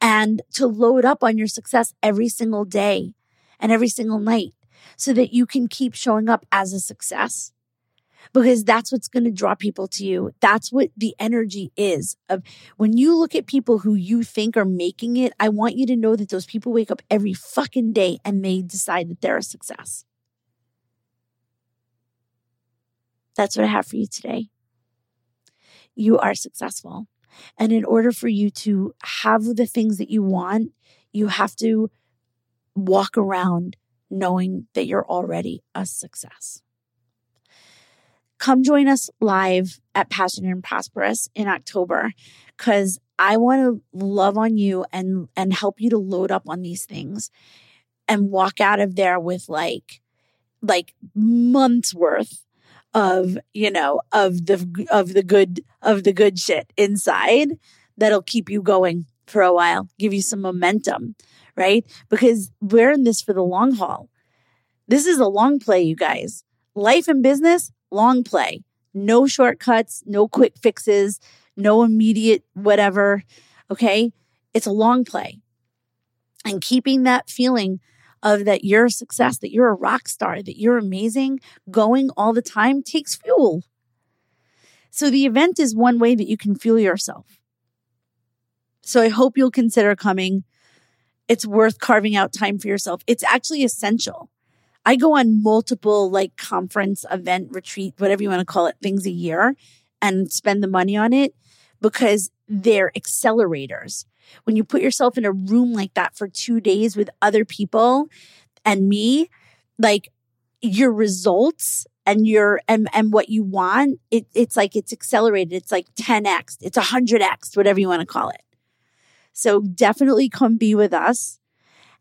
and to load up on your success every single day and every single night so that you can keep showing up as a success because that's what's going to draw people to you. That's what the energy is of when you look at people who you think are making it. I want you to know that those people wake up every fucking day and they decide that they're a success. That's what I have for you today. You are successful. And in order for you to have the things that you want, you have to walk around knowing that you're already a success. Come join us live at Passionate and Prosperous in October because I want to love on you and, and help you to load up on these things and walk out of there with like, like months worth of, you know, of the, of the good, of the good shit inside that'll keep you going for a while, give you some momentum, right? Because we're in this for the long haul. This is a long play, you guys. Life and business, long play. No shortcuts, no quick fixes, no immediate whatever. Okay. It's a long play. And keeping that feeling of that you're a success, that you're a rock star, that you're amazing, going all the time takes fuel. So the event is one way that you can fuel yourself. So I hope you'll consider coming. It's worth carving out time for yourself. It's actually essential. I go on multiple like conference, event, retreat, whatever you want to call it, things a year and spend the money on it because they're accelerators. When you put yourself in a room like that for two days with other people and me, like your results and your and and what you want, it, it's like it's accelerated. It's like 10x, it's 100x, whatever you want to call it. So definitely come be with us.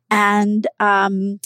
And um,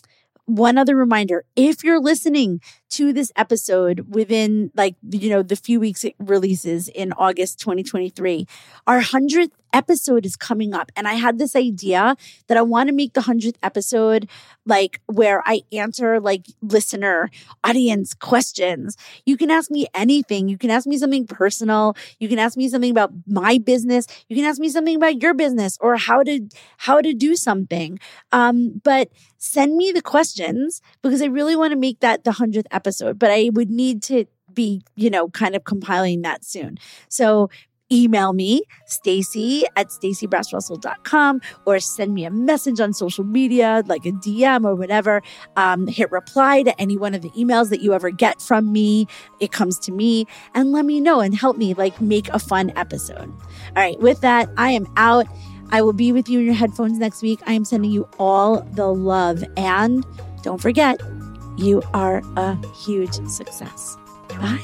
one other reminder if you're listening to this episode within like you know the few weeks it releases in august 2023 our 100th episode is coming up and i had this idea that i want to make the 100th episode like where i answer like listener audience questions. You can ask me anything. You can ask me something personal. You can ask me something about my business. You can ask me something about your business or how to how to do something. Um but send me the questions because i really want to make that the 100th episode but i would need to be you know kind of compiling that soon so email me, Stacey at staceybrassrussell.com, or send me a message on social media, like a DM or whatever. Um, hit reply to any one of the emails that you ever get from me. It comes to me and let me know and help me like make a fun episode. All right. With that, I am out. I will be with you in your headphones next week. I am sending you all the love. And don't forget, you are a huge success. Bye.